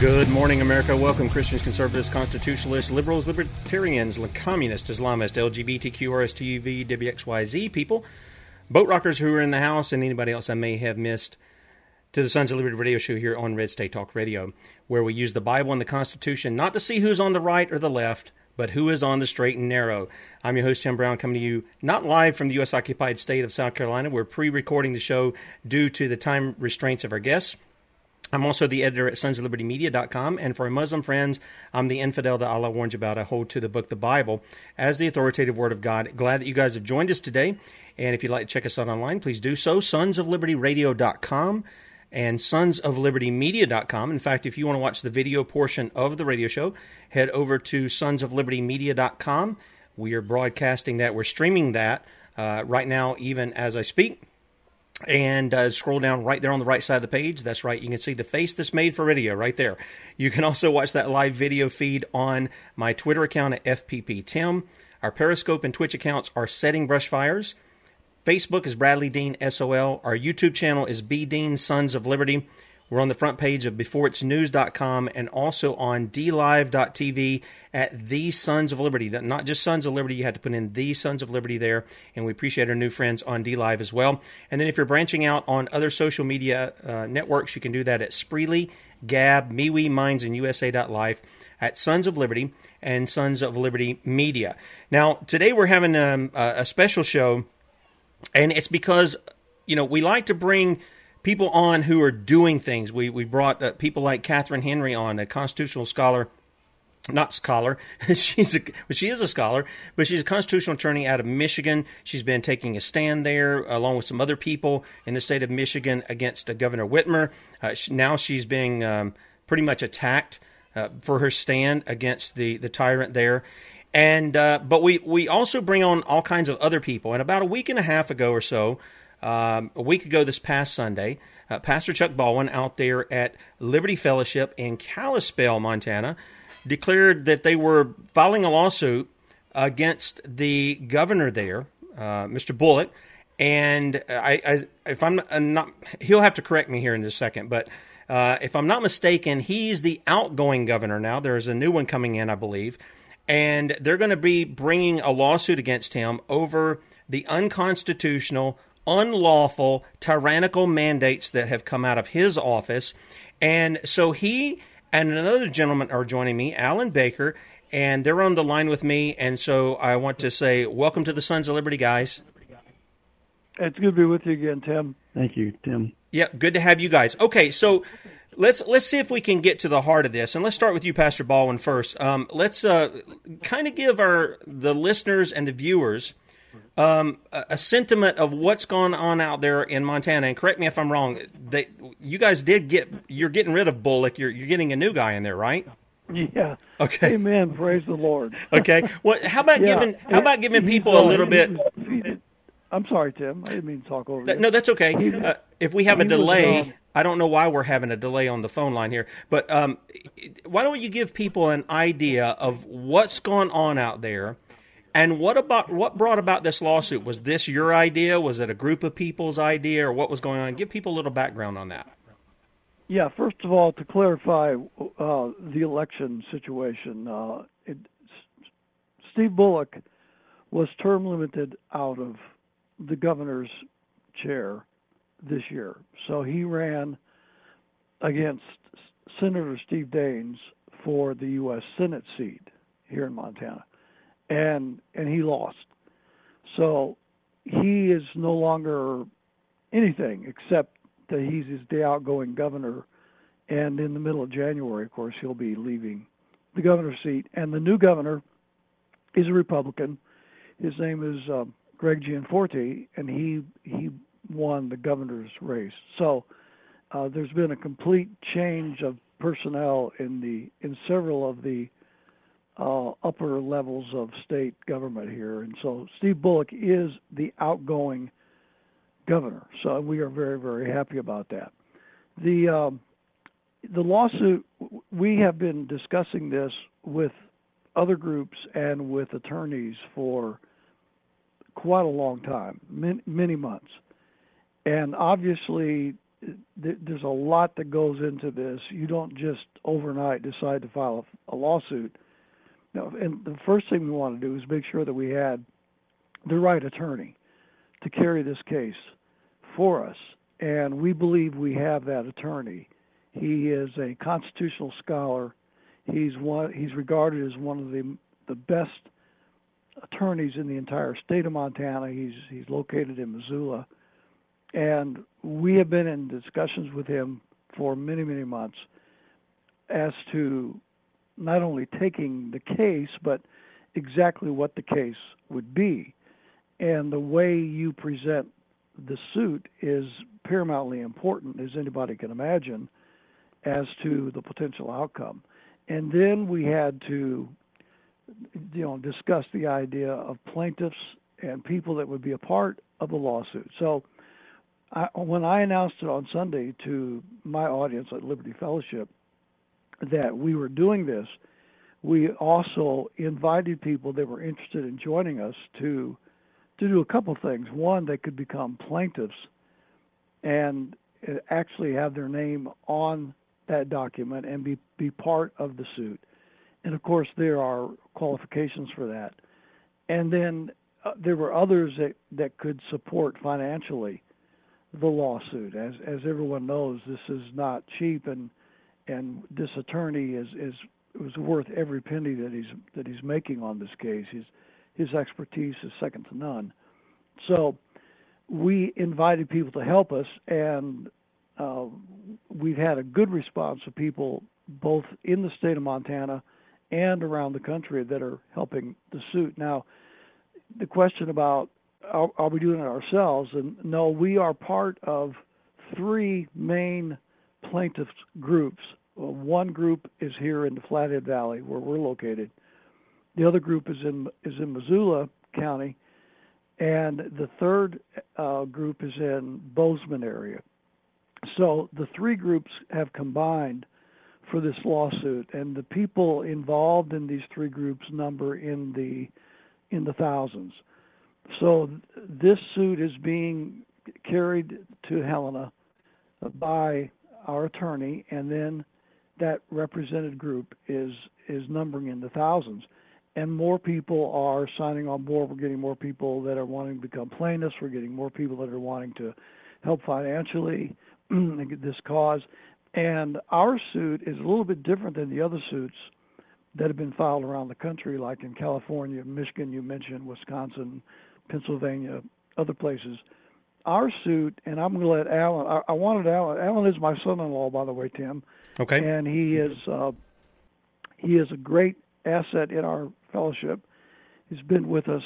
Good morning, America. Welcome, Christians, conservatives, constitutionalists, liberals, libertarians, communists, Islamists, LGBTQ, RSTUV, WXYZ people, boat rockers who are in the house, and anybody else I may have missed to the Sons of Liberty radio show here on Red State Talk Radio, where we use the Bible and the Constitution not to see who's on the right or the left, but who is on the straight and narrow. I'm your host, Tim Brown, coming to you not live from the U.S. occupied state of South Carolina. We're pre recording the show due to the time restraints of our guests. I'm also the editor at sonsoflibertymedia.com, and for our Muslim friends, I'm the infidel that Allah warns about. I hold to the book, the Bible, as the authoritative word of God. Glad that you guys have joined us today, and if you'd like to check us out online, please do so. Sonsoflibertyradio.com and sonsoflibertymedia.com. In fact, if you want to watch the video portion of the radio show, head over to sonsoflibertymedia.com. We are broadcasting that. We're streaming that uh, right now, even as I speak and uh, scroll down right there on the right side of the page. That's right. You can see the face that's made for radio right there. You can also watch that live video feed on my Twitter account at FPP Tim. Our Periscope and Twitch accounts are Setting Brushfires. Facebook is Bradley Dean SOL. Our YouTube channel is B Dean Sons of Liberty. We're on the front page of beforeitsnews.com and also on dlive.tv at The Sons of Liberty. Not just Sons of Liberty, you had to put in The Sons of Liberty there. And we appreciate our new friends on DLive as well. And then if you're branching out on other social media uh, networks, you can do that at Spreely, Gab, MeWe, Minds, and USA.life at Sons of Liberty and Sons of Liberty Media. Now, today we're having um, a special show, and it's because, you know, we like to bring – people on who are doing things. We we brought uh, people like Catherine Henry on, a constitutional scholar, not scholar. she's a she is a scholar, but she's a constitutional attorney out of Michigan. She's been taking a stand there along with some other people in the state of Michigan against uh, Governor Whitmer. Uh, she, now she's being um, pretty much attacked uh, for her stand against the the tyrant there. And uh, but we we also bring on all kinds of other people. And about a week and a half ago or so, um, a week ago this past Sunday, uh, Pastor Chuck Baldwin out there at Liberty Fellowship in Kalispell, Montana, declared that they were filing a lawsuit against the governor there, uh, Mr. Bullock. And I, I, if I'm not, he'll have to correct me here in just a second, but uh, if I'm not mistaken, he's the outgoing governor now. There's a new one coming in, I believe. And they're going to be bringing a lawsuit against him over the unconstitutional unlawful, tyrannical mandates that have come out of his office. And so he and another gentleman are joining me, Alan Baker, and they're on the line with me. And so I want to say, welcome to the Sons of Liberty, guys. It's good to be with you again, Tim. Thank you, Tim. Yeah, good to have you guys. Okay, so let's let's see if we can get to the heart of this, and let's start with you, Pastor Baldwin, first. Um, let's uh, kind of give our the listeners and the viewers um, a, sentiment of what's going on out there in Montana. And correct me if I'm wrong. They, you guys did get you're getting rid of Bullock. You're you're getting a new guy in there, right? Yeah. Okay. Amen. Praise the Lord. okay. Well, how about yeah. giving how about giving people a little bit? I'm sorry, Tim. I didn't mean to talk over you. No, that's okay. Uh, if we have a delay, I don't know why we're having a delay on the phone line here, but um, why don't you give people an idea of what's going on out there? And what about what brought about this lawsuit? Was this your idea? Was it a group of people's idea, or what was going on? Give people a little background on that. Yeah, first of all, to clarify uh, the election situation, uh, it, Steve Bullock was term limited out of the governor's chair this year. So he ran against Senator Steve Daines for the U.S. Senate seat here in Montana, and and he lost. So he is no longer anything except that he's his the outgoing governor, and in the middle of January, of course, he'll be leaving the governor's seat, and the new governor is a Republican. His name is uh, Greg Gianforte, and he he won the governor's race. So uh, there's been a complete change of personnel in the in several of the uh, upper levels of state government here, and so Steve Bullock is the outgoing governor. So we are very very happy about that. The um, the lawsuit we have been discussing this with other groups and with attorneys for quite a long time, many, many months. And obviously, there's a lot that goes into this. You don't just overnight decide to file a, a lawsuit. Now, and the first thing we want to do is make sure that we had the right attorney to carry this case for us. And we believe we have that attorney. He is a constitutional scholar. He's one. He's regarded as one of the the best attorneys in the entire state of Montana. He's he's located in Missoula, and we have been in discussions with him for many many months as to not only taking the case but exactly what the case would be, and the way you present the suit is paramountly important, as anybody can imagine, as to the potential outcome. And then we had to you know, discuss the idea of plaintiffs and people that would be a part of the lawsuit. So, I, when I announced it on Sunday to my audience at Liberty Fellowship that we were doing this, we also invited people that were interested in joining us to to do a couple things. One, they could become plaintiffs and actually have their name on that document and be, be part of the suit. And of course, there are qualifications for that. And then uh, there were others that, that could support financially the lawsuit. As as everyone knows, this is not cheap, and and this attorney is is was worth every penny that he's that he's making on this case. His his expertise is second to none. So we invited people to help us, and uh, we've had a good response of people both in the state of Montana and around the country that are helping the suit. Now, the question about are, are we doing it ourselves? And no, we are part of three main plaintiffs groups. Well, one group is here in the Flathead Valley, where we're located. The other group is in is in Missoula County, and the third uh, group is in Bozeman area. So the three groups have combined for this lawsuit, and the people involved in these three groups number in the in the thousands. So this suit is being carried to Helena by our attorney, and then that represented group is is numbering in the thousands, and more people are signing on board. We're getting more people that are wanting to become plaintiffs. We're getting more people that are wanting to help financially this cause. And our suit is a little bit different than the other suits that have been filed around the country, like in California, Michigan, you mentioned, Wisconsin, Pennsylvania, other places. Our suit, and I'm going to let Alan. I, I wanted Alan. Alan is my son-in-law, by the way, Tim. Okay. And he is uh, he is a great asset in our fellowship. He's been with us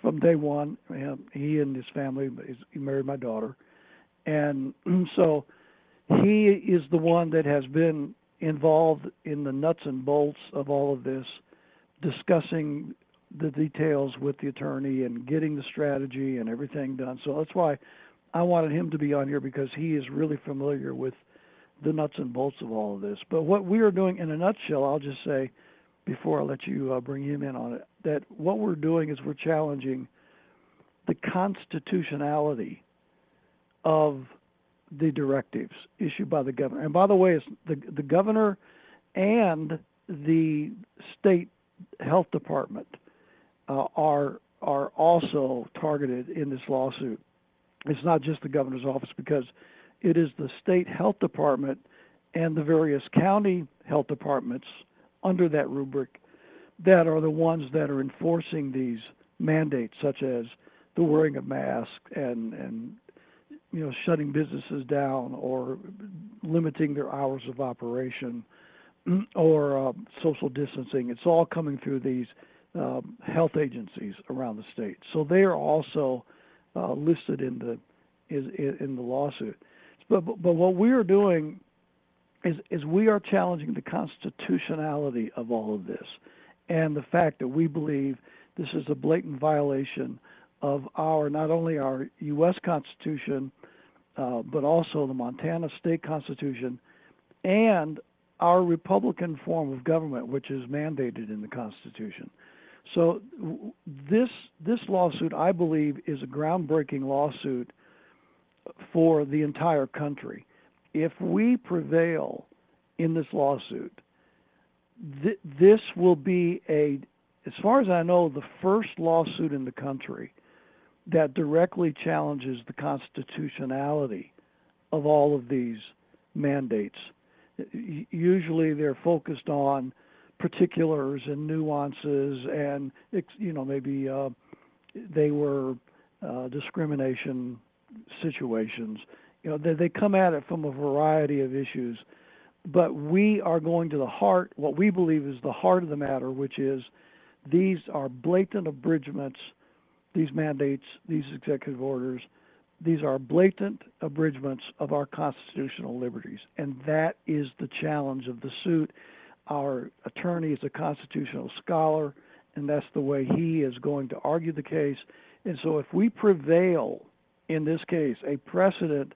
from day one. And he and his family. He married my daughter, and so he is the one that has been involved in the nuts and bolts of all of this, discussing the details with the attorney and getting the strategy and everything done. So that's why I wanted him to be on here because he is really familiar with the nuts and bolts of all of this. But what we are doing in a nutshell, I'll just say before I let you uh, bring him in on it, that what we're doing is we're challenging the constitutionality of the directives issued by the governor. And by the way, it's the the governor and the state health department are are also targeted in this lawsuit. It's not just the governor's office because it is the state health department and the various county health departments under that rubric that are the ones that are enforcing these mandates, such as the wearing of masks and and you know shutting businesses down or limiting their hours of operation or uh, social distancing. It's all coming through these uh, health agencies around the state. So they are also uh, listed in the is in the lawsuit. But, but but what we are doing is is we are challenging the constitutionality of all of this, and the fact that we believe this is a blatant violation of our not only our U.S. Constitution, uh, but also the Montana State Constitution, and our Republican form of government, which is mandated in the Constitution. So this this lawsuit, I believe, is a groundbreaking lawsuit for the entire country. If we prevail in this lawsuit, th- this will be a, as far as I know, the first lawsuit in the country that directly challenges the constitutionality of all of these mandates. Usually they're focused on particulars and nuances and you know maybe uh, they were uh, discrimination situations. You know they, they come at it from a variety of issues. But we are going to the heart what we believe is the heart of the matter which is these are blatant abridgments these mandates these executive orders. These are blatant abridgments of our constitutional liberties. And that is the challenge of the suit our attorney is a constitutional scholar, and that's the way he is going to argue the case. And so, if we prevail in this case, a precedent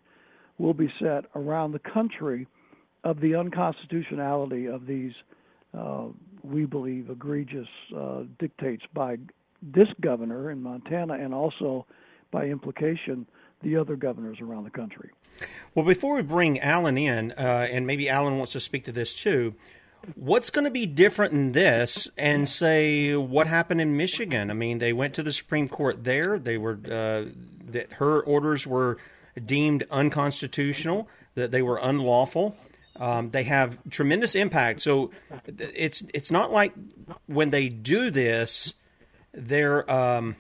will be set around the country of the unconstitutionality of these, uh, we believe, egregious uh, dictates by this governor in Montana and also by implication the other governors around the country. Well, before we bring Alan in, uh, and maybe Alan wants to speak to this too, What's going to be different in this and say what happened in Michigan? I mean, they went to the Supreme Court there. They were uh, that her orders were deemed unconstitutional, that they were unlawful. Um, they have tremendous impact. So it's it's not like when they do this, they're um,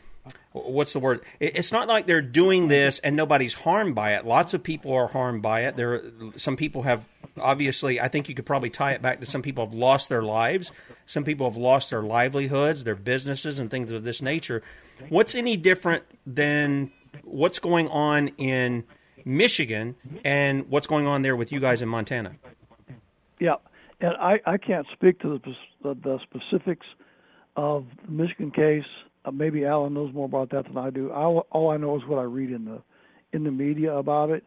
what's the word? It's not like they're doing this and nobody's harmed by it. Lots of people are harmed by it. There, some people have obviously. I think you could probably tie it back to some people have lost their lives. Some people have lost their livelihoods, their businesses, and things of this nature. What's any different than what's going on in Michigan and what's going on there with you guys in Montana? Yeah, and I, I can't speak to the, the specifics of the Michigan case uh, maybe Alan knows more about that than I do. I, all I know is what I read in the in the media about it.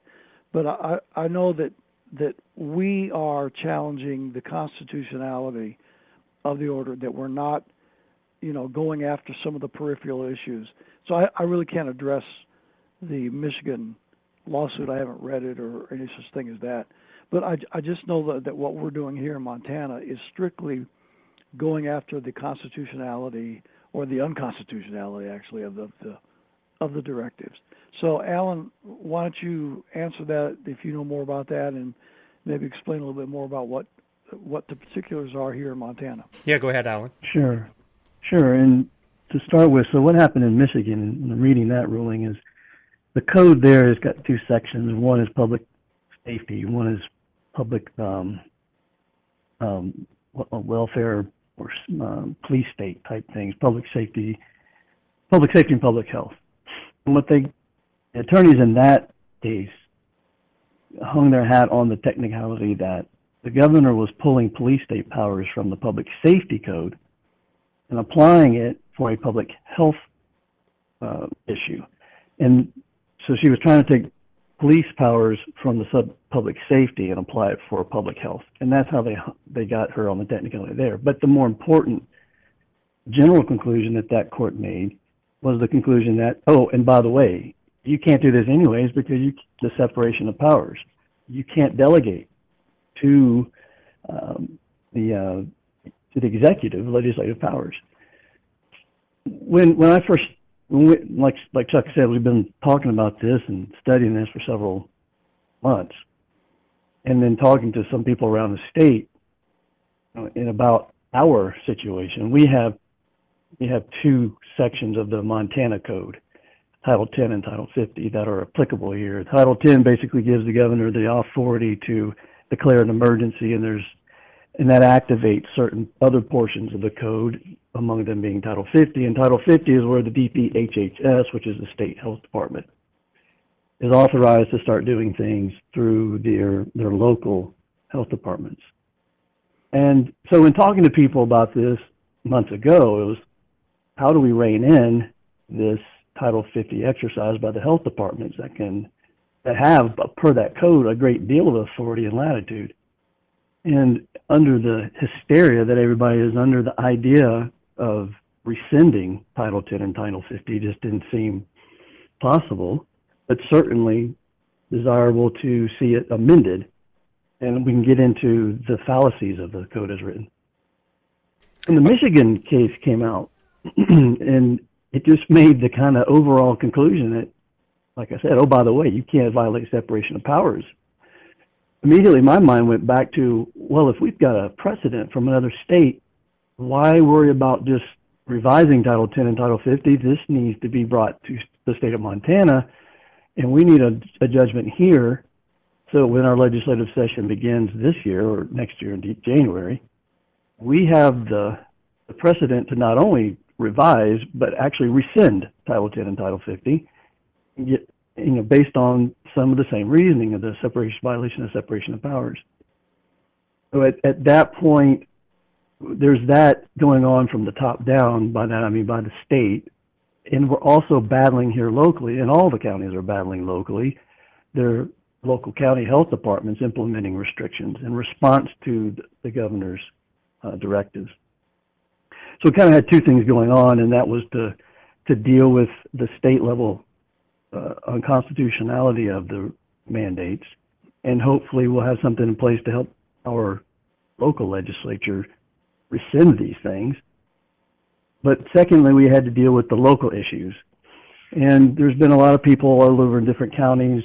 But I, I know that that we are challenging the constitutionality of the order. That we're not, you know, going after some of the peripheral issues. So I, I really can't address the Michigan lawsuit. I haven't read it or any such thing as that. But I, I just know that, that what we're doing here in Montana is strictly going after the constitutionality or the unconstitutionality actually of the, the of the directives. So, Alan, why don't you answer that if you know more about that, and maybe explain a little bit more about what what the particulars are here in Montana? Yeah, go ahead, Alan. Sure, sure. And to start with, so what happened in Michigan, and I'm reading that ruling, is the code there has got two sections. One is public safety. One is public um, um, welfare or uh, police state type things, public safety, public safety and public health. And what they, the attorneys in that case hung their hat on the technicality that the governor was pulling police state powers from the public safety code and applying it for a public health uh, issue. And so she was trying to take police powers from the sub public safety and apply it for public health. And that's how they they got her on the technicality there. But the more important general conclusion that that court made was the conclusion that oh, and by the way, you can't do this anyways because you the separation of powers. You can't delegate to um, the uh, to the executive legislative powers. When when I first we, like like Chuck said, we've been talking about this and studying this for several months, and then talking to some people around the state in about our situation. We have we have two sections of the Montana Code, Title 10 and Title 50, that are applicable here. Title 10 basically gives the governor the authority to declare an emergency, and there's and that activates certain other portions of the code, among them being Title 50. And Title 50 is where the DPHHS, which is the state health department, is authorized to start doing things through their their local health departments. And so, in talking to people about this months ago, it was how do we rein in this Title 50 exercise by the health departments that can that have, per that code, a great deal of authority and latitude. And under the hysteria that everybody is under, the idea of rescinding Title 10 and Title 50 just didn't seem possible, but certainly desirable to see it amended. And we can get into the fallacies of the code as written. And the Michigan case came out, and it just made the kind of overall conclusion that, like I said, oh, by the way, you can't violate separation of powers immediately my mind went back to, well, if we've got a precedent from another state, why worry about just revising Title 10 and Title 50? This needs to be brought to the state of Montana, and we need a, a judgment here. So when our legislative session begins this year or next year in January, we have the, the precedent to not only revise but actually rescind Title 10 and Title 50, get, you know, based on some of the same reasoning of the separation violation of separation of powers. So at, at that point, there's that going on from the top down. By that I mean by the state, and we're also battling here locally, and all the counties are battling locally. Their local county health departments implementing restrictions in response to the governor's uh, directives. So we kind of had two things going on, and that was to to deal with the state level uh, unconstitutionality of the mandates, and hopefully we'll have something in place to help our local legislature rescind these things. But secondly, we had to deal with the local issues. And there's been a lot of people all over in different counties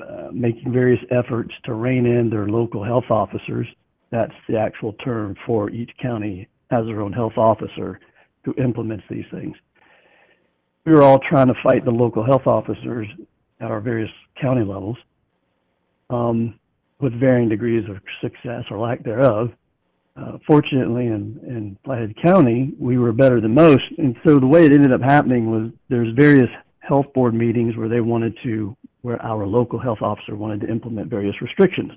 uh, making various efforts to rein in their local health officers. That's the actual term for each county has their own health officer who implements these things we were all trying to fight the local health officers at our various county levels um, with varying degrees of success or lack thereof. Uh, fortunately, in, in Flathead County, we were better than most. And so the way it ended up happening was there's various health board meetings where they wanted to, where our local health officer wanted to implement various restrictions.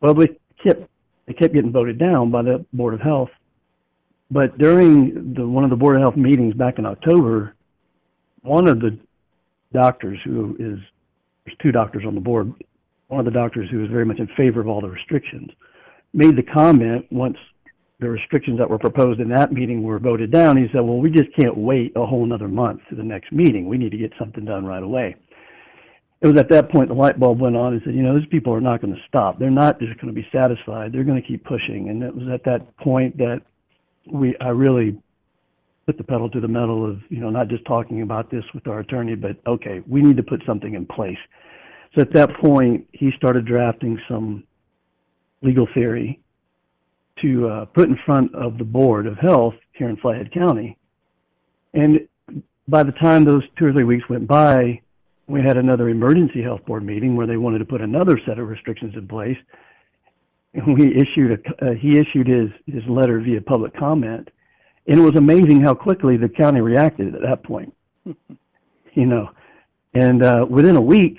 Well, they kept, they kept getting voted down by the Board of Health but during the, one of the Board of Health meetings back in October, one of the doctors who is, there's two doctors on the board, one of the doctors who is very much in favor of all the restrictions, made the comment once the restrictions that were proposed in that meeting were voted down. He said, well, we just can't wait a whole another month to the next meeting. We need to get something done right away. It was at that point the light bulb went on and said, you know, these people are not going to stop. They're not just going to be satisfied. They're going to keep pushing. And it was at that point that we I really put the pedal to the metal of you know not just talking about this with our attorney, but okay, we need to put something in place. So at that point, he started drafting some legal theory to uh, put in front of the board of health here in Flathead County. And by the time those two or three weeks went by, we had another emergency health board meeting where they wanted to put another set of restrictions in place we issued a uh, he issued his his letter via public comment, and it was amazing how quickly the county reacted at that point. you know, and uh, within a week,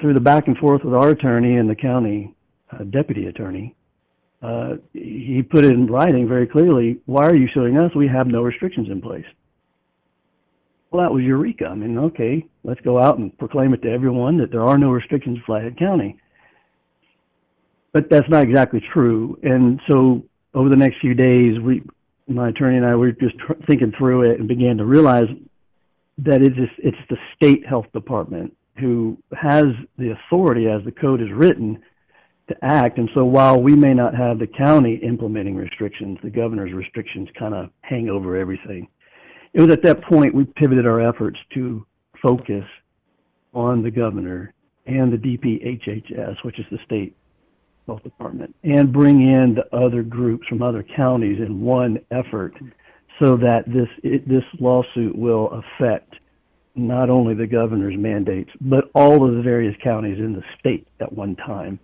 through the back and forth with our attorney and the county uh, deputy attorney, uh, he put it in writing very clearly. Why are you suing us? We have no restrictions in place. Well, that was eureka. I mean, okay, let's go out and proclaim it to everyone that there are no restrictions in Flathead County but that's not exactly true. And so over the next few days, we, my attorney and I, were just thinking through it and began to realize that it's it's the state health department who has the authority, as the code is written, to act. And so while we may not have the county implementing restrictions, the governor's restrictions kind of hang over everything. it was at that point we pivoted our efforts to focus on the governor and the DPHHS, which is the state health department, and bring in the other groups from other counties in one effort, so that this it, this lawsuit will affect not only the governor's mandates but all of the various counties in the state at one time,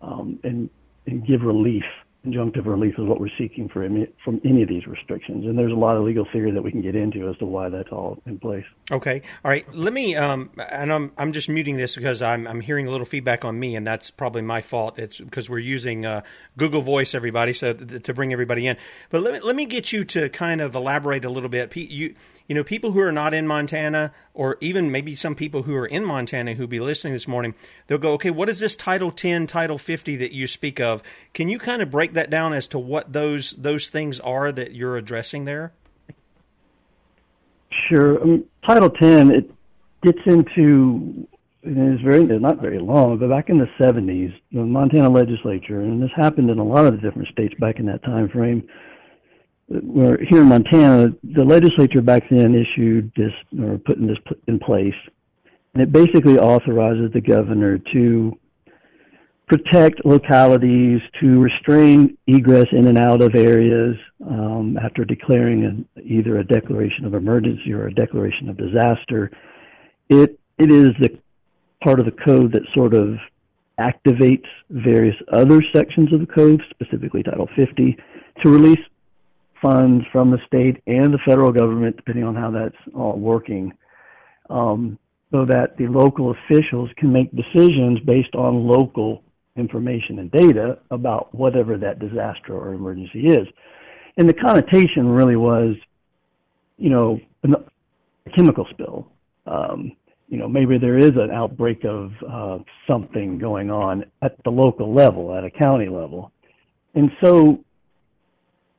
um, and and give relief injunctive relief is what we're seeking for any, from any of these restrictions. And there's a lot of legal theory that we can get into as to why that's all in place. Okay, all right. Let me, um, and I'm I'm just muting this because I'm I'm hearing a little feedback on me, and that's probably my fault. It's because we're using uh, Google Voice, everybody, so th- to bring everybody in. But let me let me get you to kind of elaborate a little bit. Pete, You you know, people who are not in Montana, or even maybe some people who are in Montana who be listening this morning, they'll go, okay, what is this Title 10, Title 50 that you speak of? Can you kind of break that down as to what those those things are that you're addressing there? Sure. Um, Title 10, it gets into it is very it's not very long, but back in the 70s, the Montana legislature, and this happened in a lot of the different states back in that time frame, where here in Montana, the legislature back then issued this or putting this in place, and it basically authorizes the governor to protect localities, to restrain egress in and out of areas um, after declaring an, either a declaration of emergency or a declaration of disaster. It it is the part of the code that sort of activates various other sections of the code, specifically Title 50, to release funds from the state and the federal government, depending on how that's all working, um, so that the local officials can make decisions based on local information and data about whatever that disaster or emergency is. And the connotation really was, you know, a chemical spill. Um, you know, maybe there is an outbreak of uh, something going on at the local level, at a county level. And so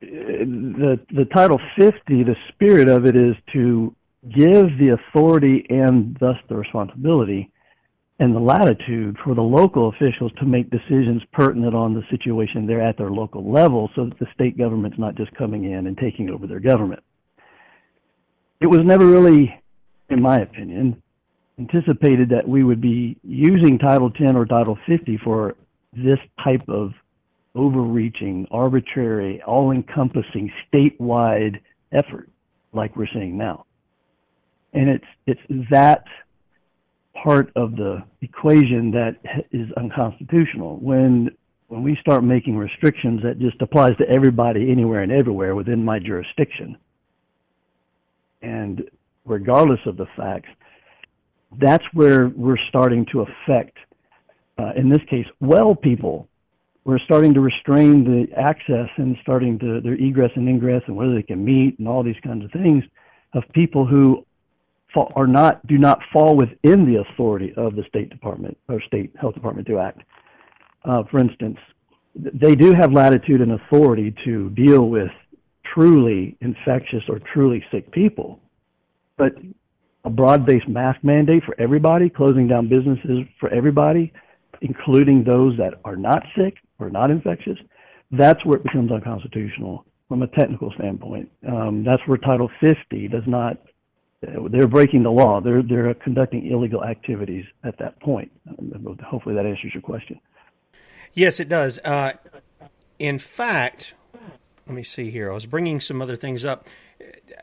the the Title 50, the spirit of it is to give the authority and thus the responsibility and the latitude for the local officials to make decisions pertinent on the situation they're at their local level so that the state government's not just coming in and taking over their government. It was never really, in my opinion, anticipated that we would be using Title 10 or Title 50 for this type of overreaching, arbitrary, all encompassing, statewide effort like we're seeing now. And it's, it's that part of the equation that is unconstitutional. When, when we start making restrictions that just applies to everybody, anywhere and everywhere within my jurisdiction, and regardless of the facts, that's where we're starting to affect, uh, in this case, well people we're starting to restrain the access and starting to their egress and ingress and whether they can meet and all these kinds of things of people who are not do not fall within the authority of the State Department or State Health Department to act. Uh, for instance, they do have latitude and authority to deal with truly infectious or truly sick people, but a broad-based mask mandate for everybody, closing down businesses for everybody, including those that are not sick or not infectious, that's where it becomes unconstitutional from a technical standpoint. Um, that's where Title 50 does not. They're breaking the law. They're they're conducting illegal activities at that point. Hopefully, that answers your question. Yes, it does. Uh, in fact, let me see here. I was bringing some other things up.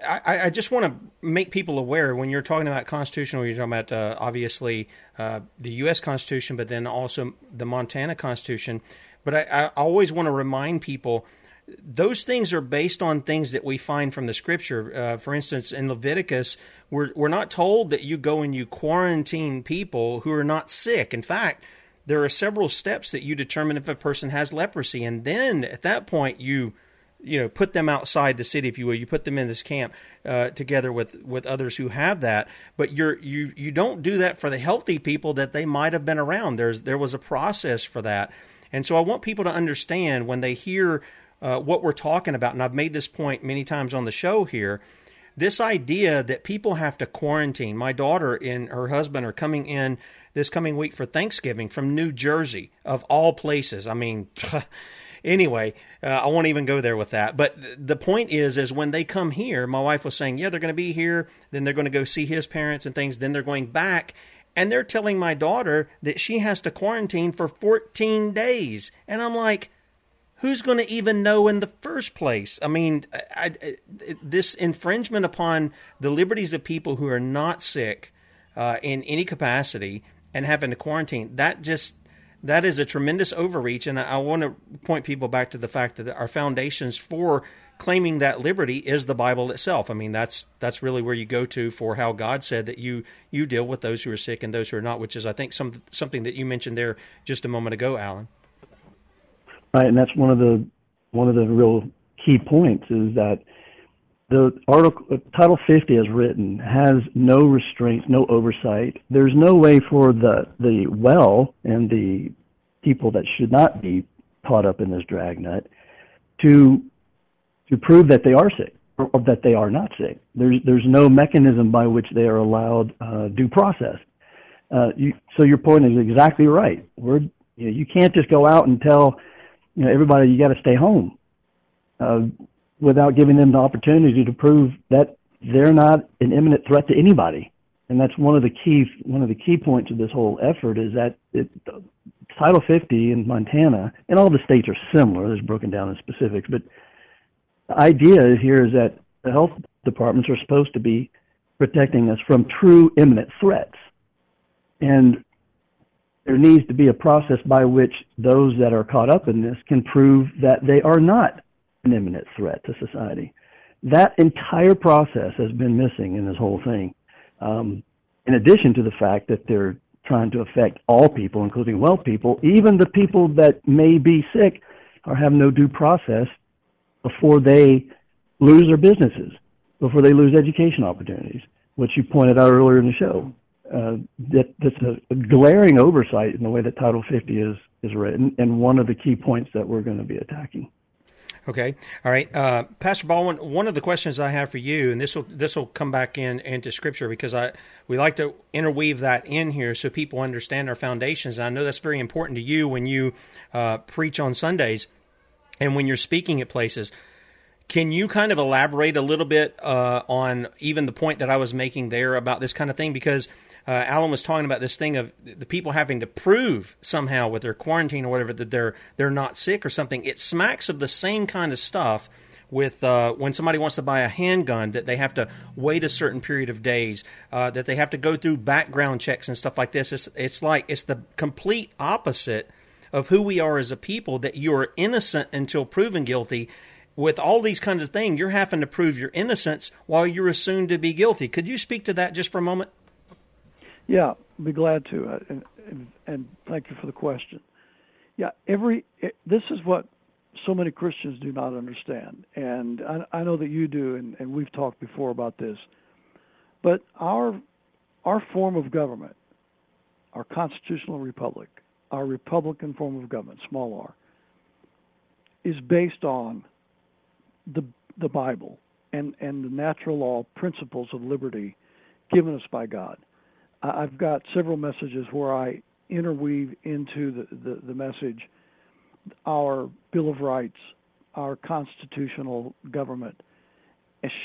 I, I, just want to make people aware when you're talking about constitutional, you're talking about uh, obviously uh, the U.S. Constitution, but then also the Montana Constitution. But I, I always want to remind people those things are based on things that we find from the scripture. Uh, for instance, in Leviticus, we're, we're not told that you go and you quarantine people who are not sick. In fact, there are several steps that you determine if a person has leprosy. And then at that point, you you know put them outside the city if you will you put them in this camp uh, together with with others who have that but you're you you don't do that for the healthy people that they might have been around there's there was a process for that and so I want people to understand when they hear uh, what we're talking about, and I've made this point many times on the show here. This idea that people have to quarantine. My daughter and her husband are coming in this coming week for Thanksgiving from New Jersey, of all places. I mean, anyway, uh, I won't even go there with that. But the point is, is when they come here, my wife was saying, yeah, they're going to be here. Then they're going to go see his parents and things. Then they're going back. And they're telling my daughter that she has to quarantine for 14 days. And I'm like, who's going to even know in the first place? I mean, I, I, this infringement upon the liberties of people who are not sick uh, in any capacity and having to quarantine, that just that is a tremendous overreach. And I, I want to point people back to the fact that our foundations for claiming that liberty is the Bible itself. I mean, that's that's really where you go to for how God said that you you deal with those who are sick and those who are not, which is I think some something that you mentioned there just a moment ago, Alan. Right, and that's one of the one of the real key points is that the article uh, Title 50 as written has no restraints, no oversight. There's no way for the the well and the people that should not be caught up in this dragnet to to prove that they are sick or, that they are not sick. There's there's no mechanism by which they are allowed uh, due process. Uh, you, so your point is exactly right. We're, you, know, you can't just go out and tell you know, everybody, you got to stay home, uh, without giving them the opportunity to prove that they're not an imminent threat to anybody. And that's one of the key one of the key points of this whole effort is that it, Title 50 in Montana and all the states are similar. There's broken down in specifics, but the idea here is that the health departments are supposed to be protecting us from true imminent threats. And there needs to be a process by which those that are caught up in this can prove that they are not an imminent threat to society. That entire process has been missing in this whole thing. Um, in addition to the fact that they're trying to affect all people, including well people, even the people that may be sick or have no due process before they lose their businesses, before they lose education opportunities, which you pointed out earlier in the show uh, that that's a, glaring oversight in the way that Title 50 is is written, and one of the key points that we're going to be attacking. Okay, all right, uh, Pastor Baldwin. One of the questions I have for you, and this will this will come back in into Scripture because I we like to interweave that in here so people understand our foundations. And I know that's very important to you when you uh, preach on Sundays and when you're speaking at places. Can you kind of elaborate a little bit uh, on even the point that I was making there about this kind of thing? Because uh, Alan was talking about this thing of the people having to prove somehow with their quarantine or whatever that they're they're not sick or something. It smacks of the same kind of stuff with uh, when somebody wants to buy a handgun that they have to wait a certain period of days, uh, that they have to go through background checks and stuff like this. It's, it's like it's the complete opposite of who we are as a people. That you're innocent until proven guilty. With all these kinds of things, you're having to prove your innocence while you're assumed to be guilty. Could you speak to that just for a moment? Yeah, I'd be glad to, uh, and, and, and thank you for the question. Yeah, every it, this is what so many Christians do not understand, and I, I know that you do, and, and we've talked before about this. But our our form of government, our constitutional republic, our republican form of government, small r, is based on the the Bible and and the natural law principles of liberty given us by God. I've got several messages where I interweave into the, the, the message our Bill of Rights, our constitutional government,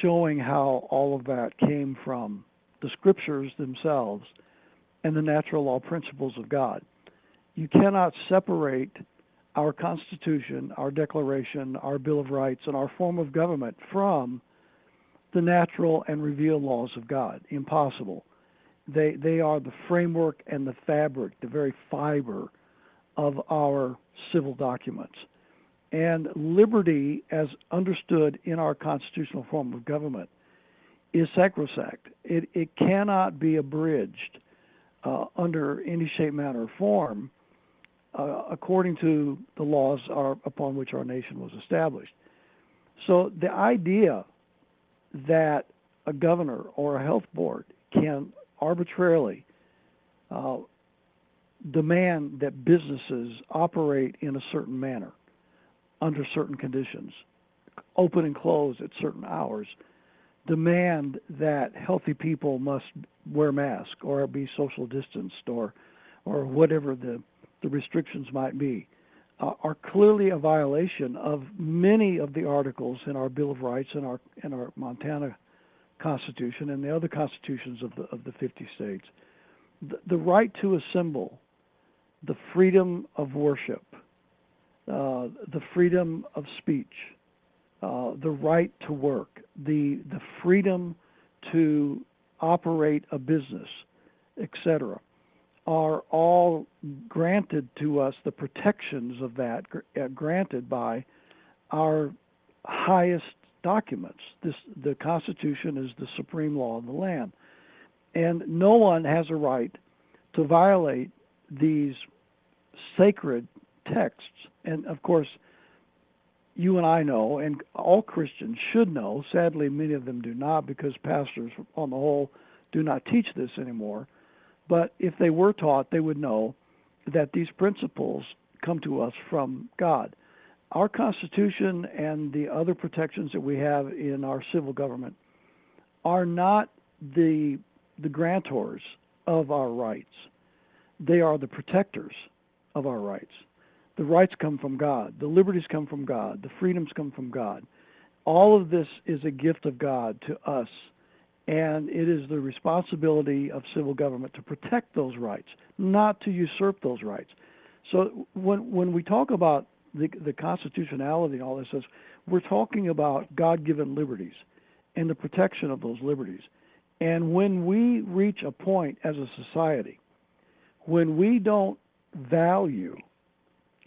showing how all of that came from the scriptures themselves and the natural law principles of God. You cannot separate our Constitution, our Declaration, our Bill of Rights, and our form of government from the natural and revealed laws of God. Impossible. They they are the framework and the fabric, the very fiber of our civil documents. And liberty, as understood in our constitutional form of government, is sacrosanct. It it cannot be abridged uh, under any shape, manner, or form, uh, according to the laws upon which our nation was established. So the idea that a governor or a health board can arbitrarily uh, demand that businesses operate in a certain manner under certain conditions, open and close at certain hours, demand that healthy people must wear masks or be social distanced or or whatever the, the restrictions might be. uh, are clearly a violation of many of the articles in our Bill of Rights and our in our Montana Constitution and the other constitutions of the of the 50 states. The, the right to assemble, the freedom of worship, uh, the freedom of speech, uh, the right to work, the the freedom to operate a business, etc are all granted to us the protections of that uh, granted by our highest documents. This the Constitution is the supreme law of the land, and no one has a right to violate these sacred texts. And of course, you and I know, and all Christians should know. Sadly, many of them do not, because pastors, on the whole, do not teach this anymore but if they were taught, they would know that these principles come to us from God. Our Constitution and the other protections that we have in our civil government are not the the grantors of our rights. They are the protectors of our rights. The rights come from God. The liberties come from God. The freedoms come from God. All of this is a gift of God to us and it is the responsibility of civil government to protect those rights, not to usurp those rights. So when when we talk about the, the constitutionality and all this, we're talking about God-given liberties and the protection of those liberties. And when we reach a point as a society when we don't value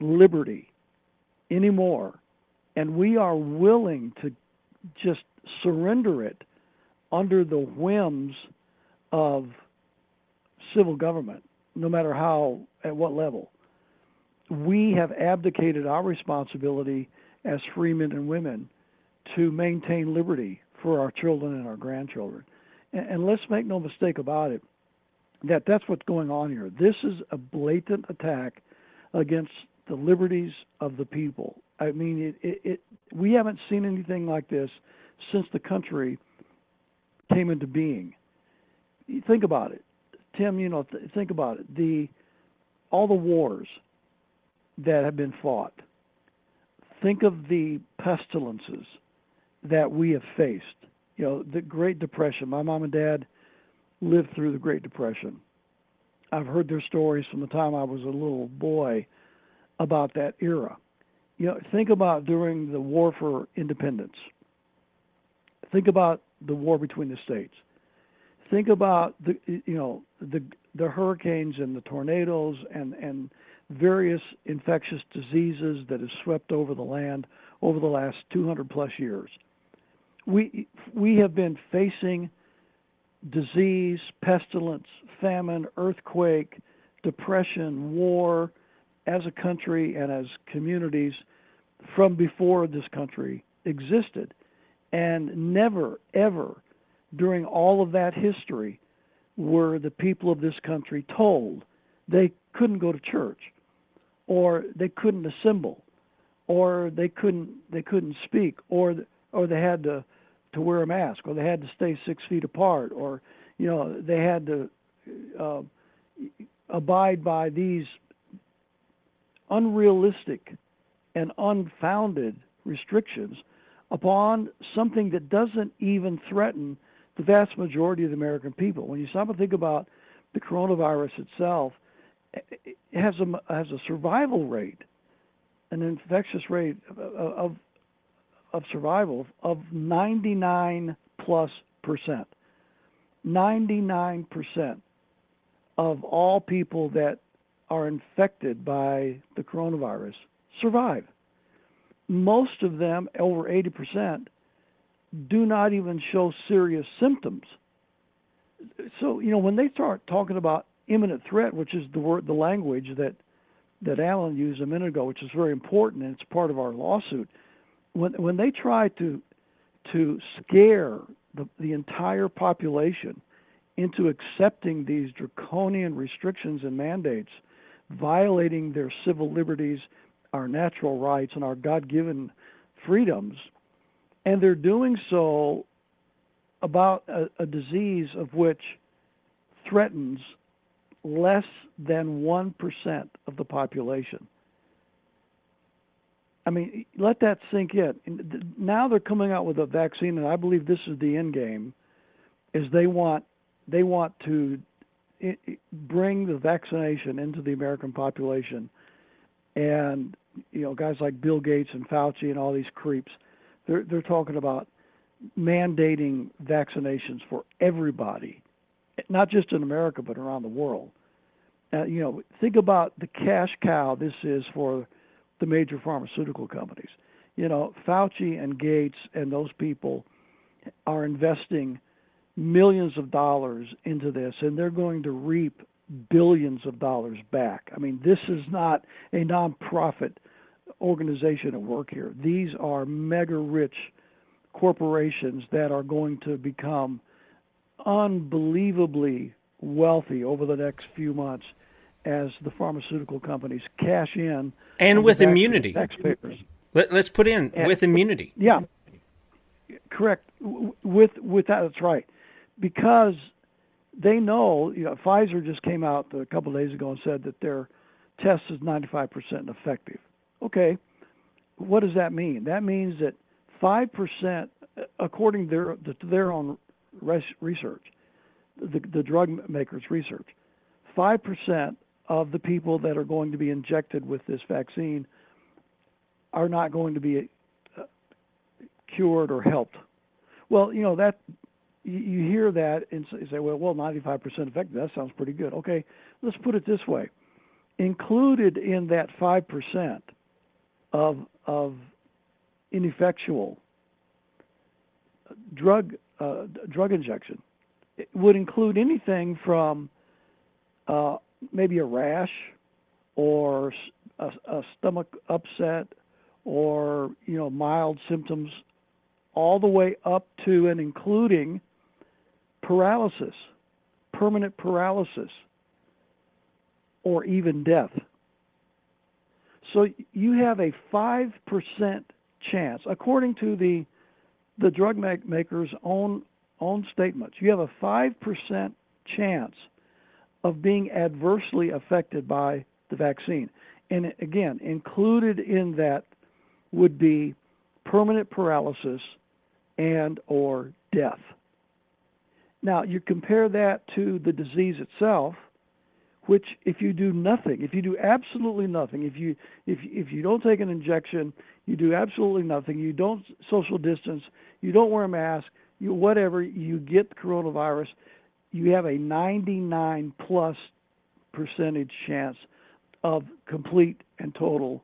liberty anymore, and we are willing to just surrender it under the whims of civil government, no matter how, at what level. We have abdicated our responsibility as free men and women to maintain liberty for our children and our grandchildren. And, and let's make no mistake about it, that that's what's going on here. This is a blatant attack against the liberties of the people. I mean, it, it, it, we haven't seen anything like this since the country came into being. think about it, Tim. You know, th- think about it. The all the wars that have been fought. Think of the pestilences that we have faced. You know, the Great Depression. My mom and dad lived through the Great Depression. I've heard their stories from the time I was a little boy about that era. You know, think about during the War for Independence. Think about the war between the states. Think about the you know the the hurricanes and the tornadoes and and various infectious diseases that have swept over the land over the last 200 plus years. We we have been facing disease, pestilence, famine, earthquake, depression, war as a country and as communities from before this country existed. And never, ever during all of that history were the people of this country told they couldn't go to church or they couldn't assemble or they couldn't they couldn't speak or or they had to to wear a mask or they had to stay six feet apart or you know they had to uh, abide by these unrealistic and unfounded restrictions upon something that doesn't even threaten the vast majority of the American people. When you stop and think about the coronavirus itself, it has a has a survival rate, an infectious rate of of, of survival of 99 plus percent. 99 percent of all people that are infected by the coronavirus survive most of them, over 80%, do not even show serious symptoms. So, you know, when they start talking about imminent threat, which is the word, the language that that Alan used a minute ago, which is very important and it's part of our lawsuit. When when they try to to scare the, the entire population into accepting these draconian restrictions and mandates, violating their civil liberties, our natural rights and our God given freedoms. And they're doing so about a, a, disease of which threatens less than 1% of the population. I mean, let that sink in. Now they're coming out with a vaccine, and I believe this is the end game. Is they want they want to bring the vaccination into the American population, and you know guys like Bill Gates and Fauci and all these creeps, they're they're talking about mandating vaccinations for everybody, not just in America but around the world. Uh, you know, think about the cash cow this is for the major pharmaceutical companies. You know, Fauci and Gates and those people are investing millions of dollars into this, and they're going to reap billions of dollars back. I mean, this is not a nonprofit organization at work here. These are mega rich corporations that are going to become unbelievably wealthy over the next few months as the pharmaceutical companies cash in and with immunity taxpayers. Let, us put in and, with immunity. Yeah, correct. With with that, that's right because they know, you know, Pfizer just came out a couple of days ago and said that their test is 95% effective. Okay, what does that mean? That means that 5%, according to their, to their own research, the, the drug makers' research, 5% of the people that are going to be injected with this vaccine are not going to be uh, cured or helped. Well, you know that you hear that and say, well, well, 95% effective. That sounds pretty good. Okay, let's put it this way: included in that 5% of of ineffectual drug uh, drug injection it would include anything from uh, maybe a rash or a, a stomach upset or you know mild symptoms all the way up to and including paralysis, permanent paralysis, or even death. So you have a 5% chance, according to the, the drug maker's own, own statements, you have a 5% chance of being adversely affected by the vaccine. And again, included in that would be permanent paralysis and or death. Now, you compare that to the disease itself, which if you do nothing, if you do absolutely nothing, if you if if you don't take an injection, you do absolutely nothing, you don't social distance, you don't wear a mask, you whatever, you get coronavirus, you have a 99 plus percentage chance of complete and total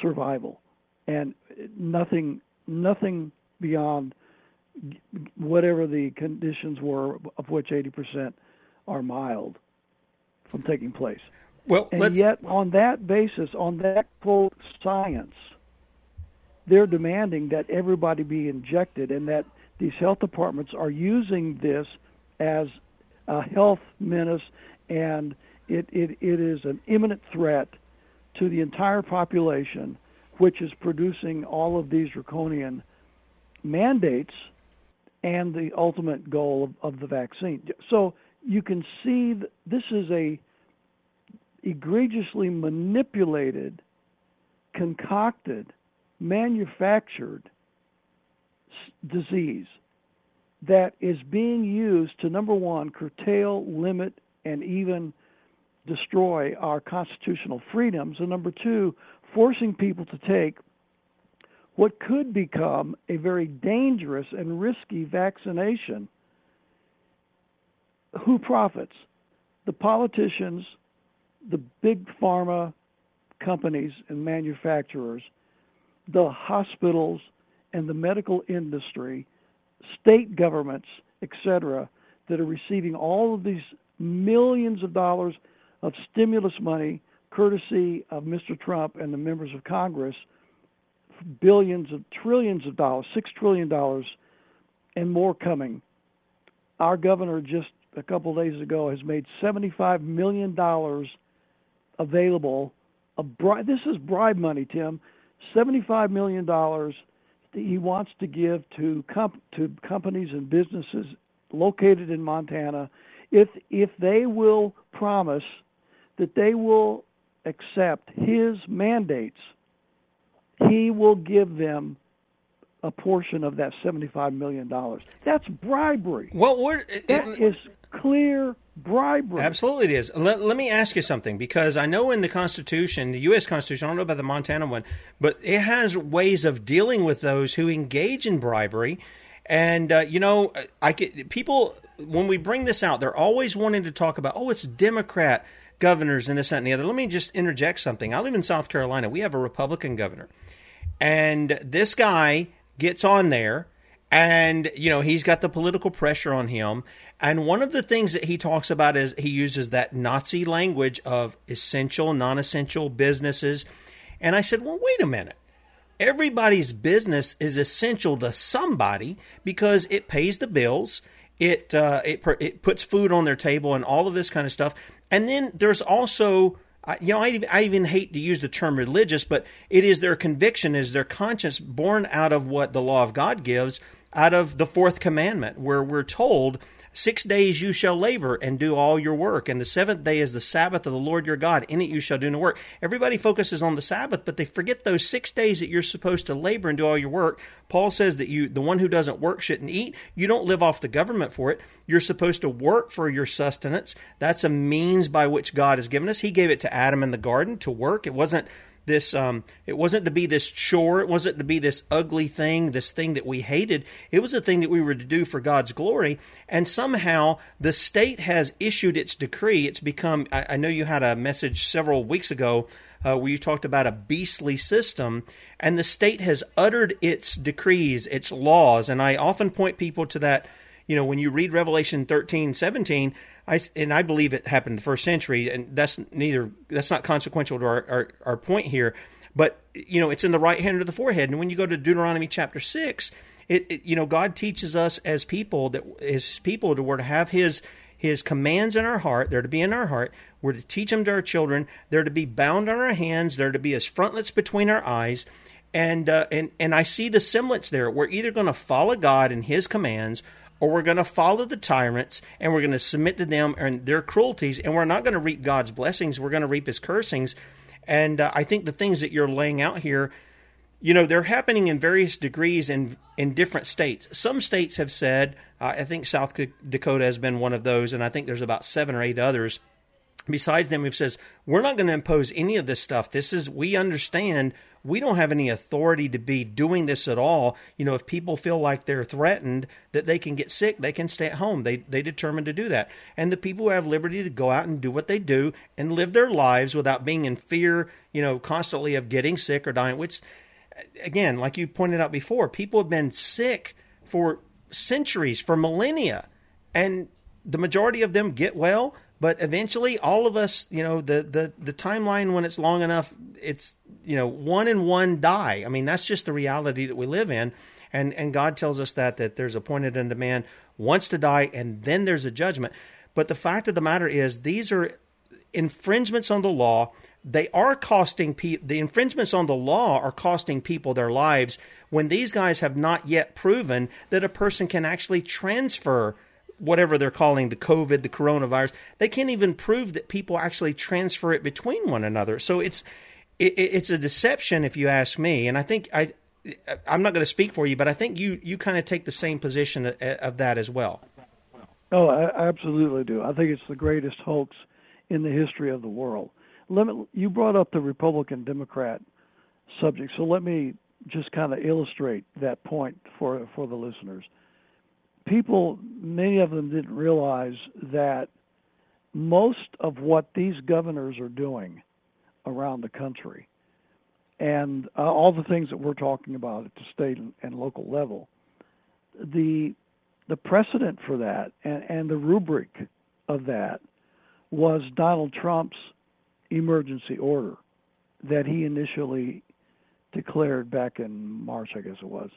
survival. And nothing nothing beyond whatever the conditions were, of which 80% are mild, from taking place. Well, and let's... yet, on that basis, on that quote science, they're demanding that everybody be injected, and that these health departments are using this as a health menace, and it, it, it is an imminent threat to the entire population, which is producing all of these draconian mandates and the ultimate goal of, of the vaccine. So you can see this is a egregiously manipulated, concocted, manufactured disease that is being used to number one curtail, limit, and even destroy our constitutional freedoms, and number two, forcing people to take what could become a very dangerous and risky vaccination. Who profits? The politicians, the big pharma companies and manufacturers, the hospitals and the medical industry, state governments, etc., that are receiving all of these millions of dollars of stimulus money courtesy of Mr. Trump and the members of Congress billions of trillions of dollars, six trillion dollars, and more coming. Our governor just a couple days ago has made seventy-five million dollars available. Bri- this is bribe money, Tim. Seventy-five million dollars that he wants to give to comp- to companies and businesses located in Montana if if they will promise that they will accept his mandates he will give them a portion of that $75 million. That's bribery. Well, we're, that it, is clear bribery. Absolutely, it is. Let, let me ask you something because I know in the Constitution, the U.S. Constitution, I don't know about the Montana one, but it has ways of dealing with those who engage in bribery. And uh, you know, I get, people when we bring this out, they're always wanting to talk about, oh, it's Democrat governors and this, that, and the other. Let me just interject something. I live in South Carolina. We have a Republican governor, and this guy gets on there and you know he's got the political pressure on him and one of the things that he talks about is he uses that nazi language of essential non-essential businesses and i said well wait a minute everybody's business is essential to somebody because it pays the bills it uh, it, it puts food on their table and all of this kind of stuff and then there's also uh, you know, I, I even hate to use the term religious, but it is their conviction, is their conscience born out of what the law of God gives, out of the fourth commandment, where we're told Six days you shall labor and do all your work, and the seventh day is the Sabbath of the Lord your God. In it you shall do no work. Everybody focuses on the Sabbath, but they forget those six days that you're supposed to labor and do all your work. Paul says that you, the one who doesn't work, shouldn't eat. You don't live off the government for it. You're supposed to work for your sustenance. That's a means by which God has given us. He gave it to Adam in the garden to work. It wasn't this um, it wasn't to be this chore. It wasn't to be this ugly thing this thing that we hated. It was a thing that we were to do for god's glory. And somehow the state has issued its decree. It's become i, I know you had a message several weeks ago uh, where you talked about a beastly system and the state has uttered its decrees its laws. And i often point people to that you know when you read revelation 13 17 I, and I believe it happened in the first century, and that's neither that's not consequential to our, our, our point here. But you know, it's in the right hand of the forehead. And when you go to Deuteronomy chapter six, it, it you know God teaches us as people that as people to were to have His His commands in our heart. They're to be in our heart. We're to teach them to our children. They're to be bound on our hands. They're to be as frontlets between our eyes. And uh, and and I see the semblance there. We're either going to follow God and His commands, or we're going to follow the tyrants and we're going to submit to them and their cruelties, and we're not going to reap God's blessings. We're going to reap His cursings. And uh, I think the things that you're laying out here, you know, they're happening in various degrees in in different states. Some states have said, uh, I think South Dakota has been one of those, and I think there's about seven or eight others besides them who says we're not going to impose any of this stuff. This is we understand we don't have any authority to be doing this at all. You know, if people feel like they're threatened that they can get sick, they can stay at home. They they determine to do that. And the people who have liberty to go out and do what they do and live their lives without being in fear, you know, constantly of getting sick or dying, which again, like you pointed out before, people have been sick for centuries, for millennia. And the majority of them get well, but eventually all of us, you know, the the the timeline when it's long enough, it's you know, one and one die. I mean, that's just the reality that we live in. And and God tells us that that there's appointed unto man wants to die and then there's a judgment. But the fact of the matter is these are infringements on the law. They are costing people the infringements on the law are costing people their lives when these guys have not yet proven that a person can actually transfer whatever they're calling the COVID, the coronavirus, they can't even prove that people actually transfer it between one another. So it's it, it's a deception, if you ask me. And I think I, I'm not going to speak for you, but I think you you kind of take the same position uh, of that as well. Oh, I absolutely do. I think it's the greatest hoax in the history of the world. Let me, you brought up the Republican Democrat subject, so let me just kind of illustrate that point for for the listeners. People, many of them didn't realize that most of what these governors are doing around the country. And uh, all the things that we're talking about at the state and, and local level, the the precedent for that and, and the rubric of that was Donald Trump's emergency order that he initially declared back in March, I guess it was.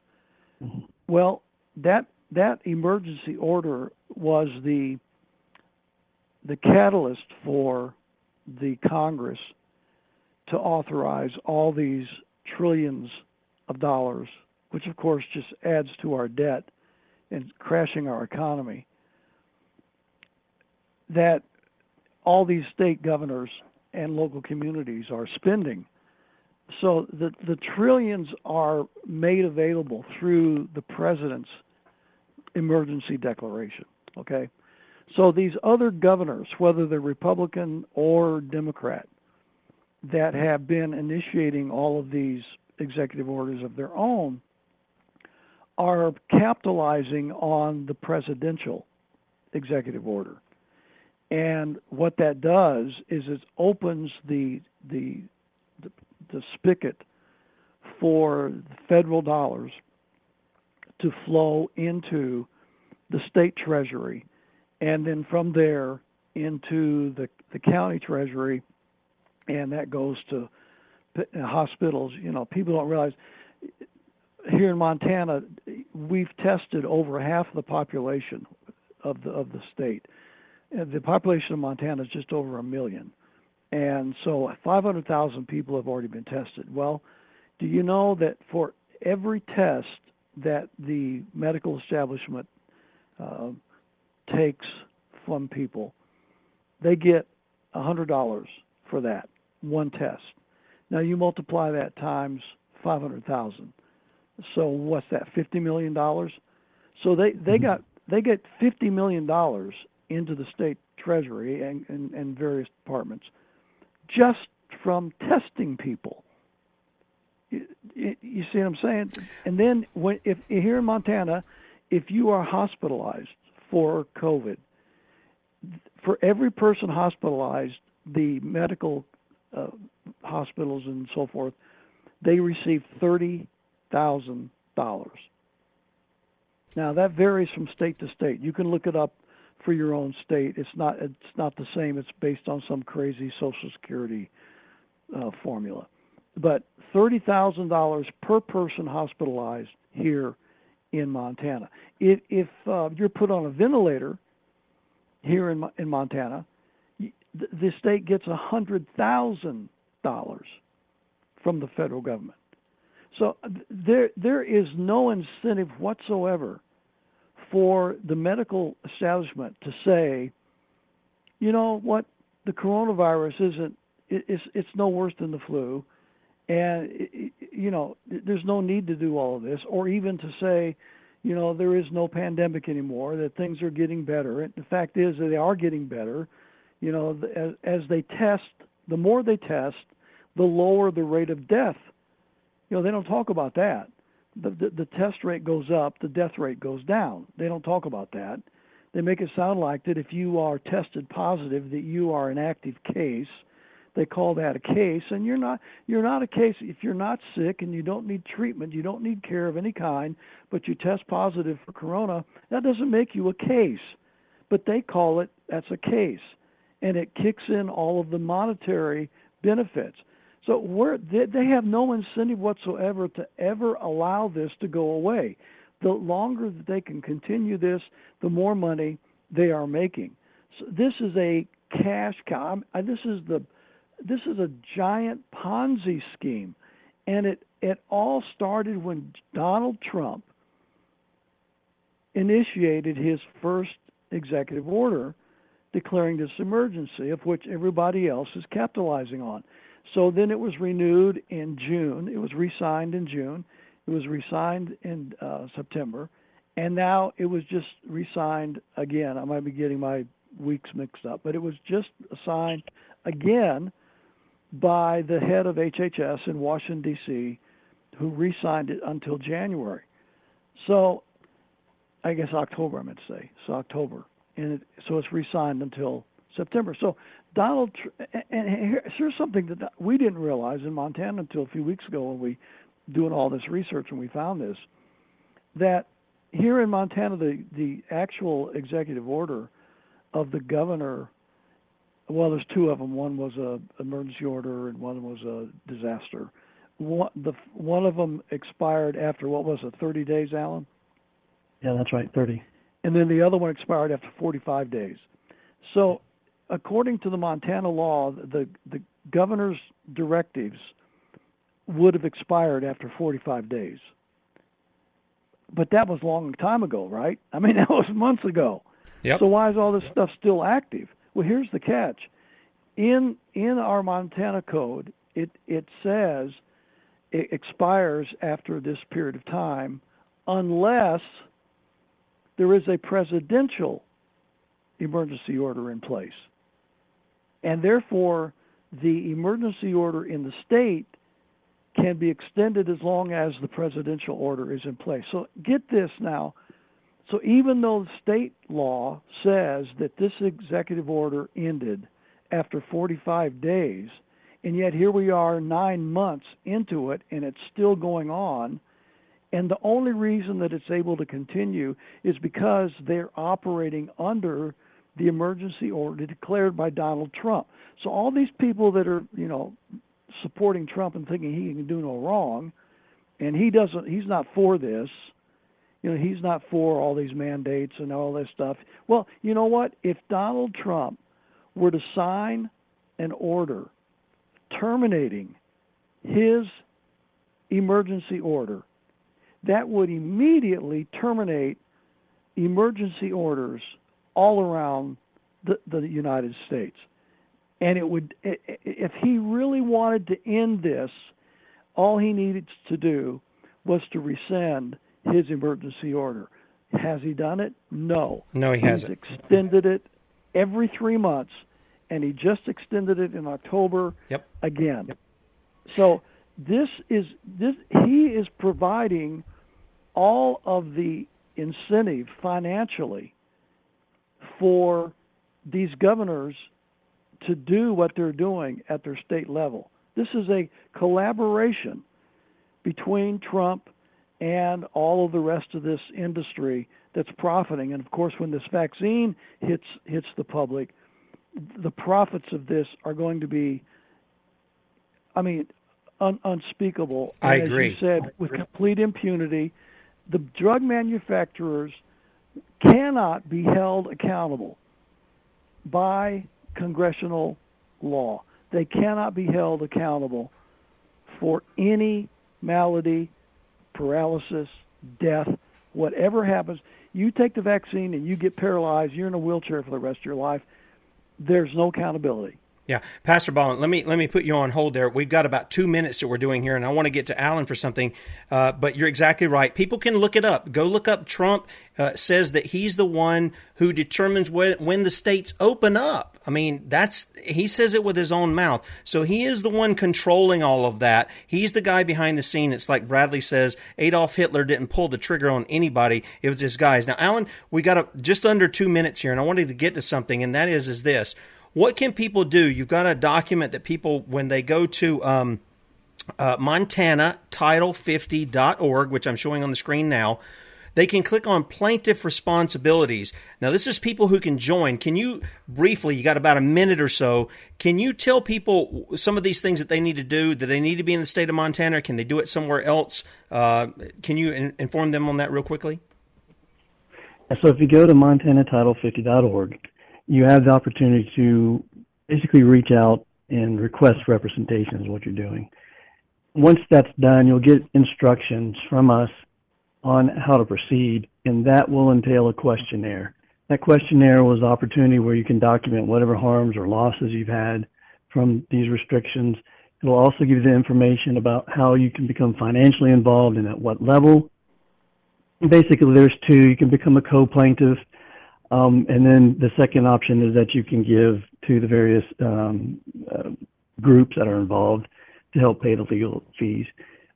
Mm-hmm. Well, that that emergency order was the the catalyst for the Congress to authorize all these trillions of dollars, which of course just adds to our debt and crashing our economy, that all these state governors and local communities are spending. So the the trillions are made available through the president's emergency declaration. Okay, so these other governors, whether they're Republican or Democrat, that have been initiating all of these executive orders of their own, are capitalizing on the presidential executive order. And what that does is it opens the the the, the spigot for federal dollars to flow into the state treasury and then from there into the the county treasury. And that goes to hospitals. You know people don't realize here in Montana we've tested over half the population of the of the state. The population of Montana is just over a million. And so 500,000 people have already been tested. Well, do you know that for every test that the medical establishment uh, takes from people, they get $100 for that one test. Now you multiply that times 500,000. So what's that? 50 million dollars. So they they mm-hmm. got they get 50 million dollars into the state treasury and, and, and various departments just from testing people. You, see what I'm saying? And then when if here in Montana, if you are hospitalized for COVID, for every person hospitalized, the medical uh, hospitals and so forth, they receive thirty thousand dollars. Now that varies from state to state. You can look it up for your own state. It's not it's not the same. It's based on some crazy Social Security uh, formula. But thirty thousand dollars per person hospitalized here in Montana. If, if uh, you're put on a ventilator here in in Montana, the state gets a hundred thousand dollars from the federal government. So there there is no incentive whatsoever for the medical establishment to say, you know what, the coronavirus isn't it's it's no worse than the flu, and you know there's no need to do all of this, or even to say, you know, there is no pandemic anymore, that things are getting better. And the fact is that they are getting better. You know, as, as they test, the more they test, the lower the rate of death. You know, they don't talk about that the, the, the test rate goes up, the death rate goes down. They don't talk about that. They make it sound like that if you are tested positive, that you are an active case. They call that a case, and you're not. You're not a case if you're not sick and you don't need treatment, you don't need care of any kind, but you test positive for corona. That doesn't make you a case, but they call it that's a case, and it kicks in all of the monetary benefits. So we're, they have no incentive whatsoever to ever allow this to go away. The longer that they can continue this, the more money they are making. So this is a cash cow. This is the this is a giant Ponzi scheme, and it it all started when Donald Trump initiated his first executive order declaring this emergency, of which everybody else is capitalizing on. So then it was renewed in June. It was re-signed in June. It was re-signed in uh, September, and now it was just re-signed again. I might be getting my weeks mixed up, but it was just signed again by the head of HHS in Washington D.C., who re-signed it until January. So, I guess October. I meant to say so October, and it, so it's re-signed until September. So Donald, and here's something that we didn't realize in Montana until a few weeks ago when we doing all this research and we found this, that here in Montana the the actual executive order of the governor, well, there's two of them. One was a emergency order and one was a disaster. One the one of them expired after what was it, 30 days, Alan? Yeah, that's right, 30. And then the other one expired after 45 days. So according to the Montana law, the the governor's directives would have expired after 45 days. But that was a long time ago, right? I mean, that was months ago. Yep. So why is all this stuff still active? Well, here's the catch. In in our Montana code, it it says it expires after this period of time unless there is a presidential emergency order in place. And therefore, the emergency order in the state can be extended as long as the presidential order is in place. So get this now. So even though the state law says that this executive order ended after 45 days, and yet here we are nine months into it and it's still going on, and the only reason that it's able to continue is because they're operating under the emergency order declared by Donald Trump. So all these people that are, you know, supporting Trump and thinking he can do no wrong, and he doesn't. He's not for this. You know, he's not for all these mandates and all this stuff. Well, you know what? If Donald Trump were to sign an order terminating his emergency order, that would immediately terminate emergency orders all around the, the United States and it would if he really wanted to end this all he needed to do was to rescind his emergency order has he done it no no he He's hasn't extended it every 3 months and he just extended it in October yep. again yep. so this is this he is providing all of the incentive financially for these governors to do what they're doing at their state level. This is a collaboration between Trump and all of the rest of this industry that's profiting. And of course, when this vaccine hits hits the public, the profits of this are going to be, I mean, un- unspeakable. And I as you said, with complete impunity, the drug manufacturers cannot be held accountable by congressional law. They cannot be held accountable for any malady, paralysis, death, whatever happens. You take the vaccine and you get paralyzed, you're in a wheelchair for the rest of your life. There's no accountability. Yeah, Pastor Baldwin, let me let me put you on hold there. We've got about two minutes that we're doing here, and I want to get to Alan for something. Uh, but you're exactly right. People can look it up. Go look up. Trump uh, says that he's the one who determines when when the states open up. I mean, that's he says it with his own mouth. So he is the one controlling all of that. He's the guy behind the scene. It's like Bradley says, Adolf Hitler didn't pull the trigger on anybody. It was his guys. Now, Alan, we got a, just under two minutes here, and I wanted to get to something, and that is is this what can people do? You've got a document that people, when they go to um, uh, Montana Title 50.org, which I'm showing on the screen now, they can click on plaintiff responsibilities. Now, this is people who can join. Can you briefly, you got about a minute or so, can you tell people some of these things that they need to do? Do they need to be in the state of Montana? Can they do it somewhere else? Uh, can you in- inform them on that real quickly? So, if you go to MontanaTitle50.org, you have the opportunity to basically reach out and request representation is what you're doing. Once that's done, you'll get instructions from us on how to proceed, and that will entail a questionnaire. That questionnaire was an opportunity where you can document whatever harms or losses you've had from these restrictions. It will also give you the information about how you can become financially involved and at what level. Basically, there's two. You can become a co-plaintiff um, and then the second option is that you can give to the various um, uh, groups that are involved to help pay the legal fees.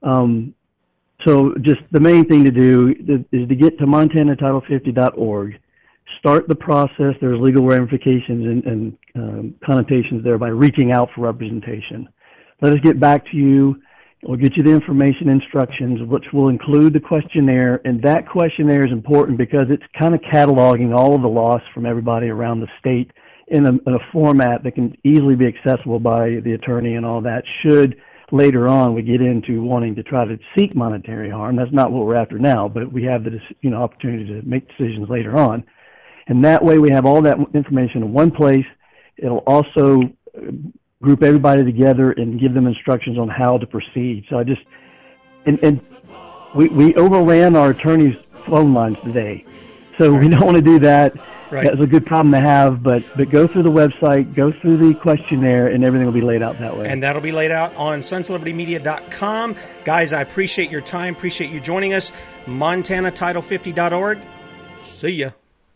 Um, so just the main thing to do is to get to MontanaTitle50.org, start the process. There's legal ramifications and, and um, connotations there by reaching out for representation. Let us get back to you We'll get you the information instructions, which will include the questionnaire. And that questionnaire is important because it's kind of cataloging all of the loss from everybody around the state in a, in a format that can easily be accessible by the attorney and all that. Should later on we get into wanting to try to seek monetary harm, that's not what we're after now, but we have the you know opportunity to make decisions later on. And that way we have all that information in one place. It'll also group everybody together and give them instructions on how to proceed. So I just, and, and we, we overran our attorney's phone lines today. So we don't want to do that. Right. That's a good problem to have, but but go through the website, go through the questionnaire, and everything will be laid out that way. And that'll be laid out on sonslibertymedia.com. Guys, I appreciate your time. Appreciate you joining us. MontanaTitle50.org. See ya.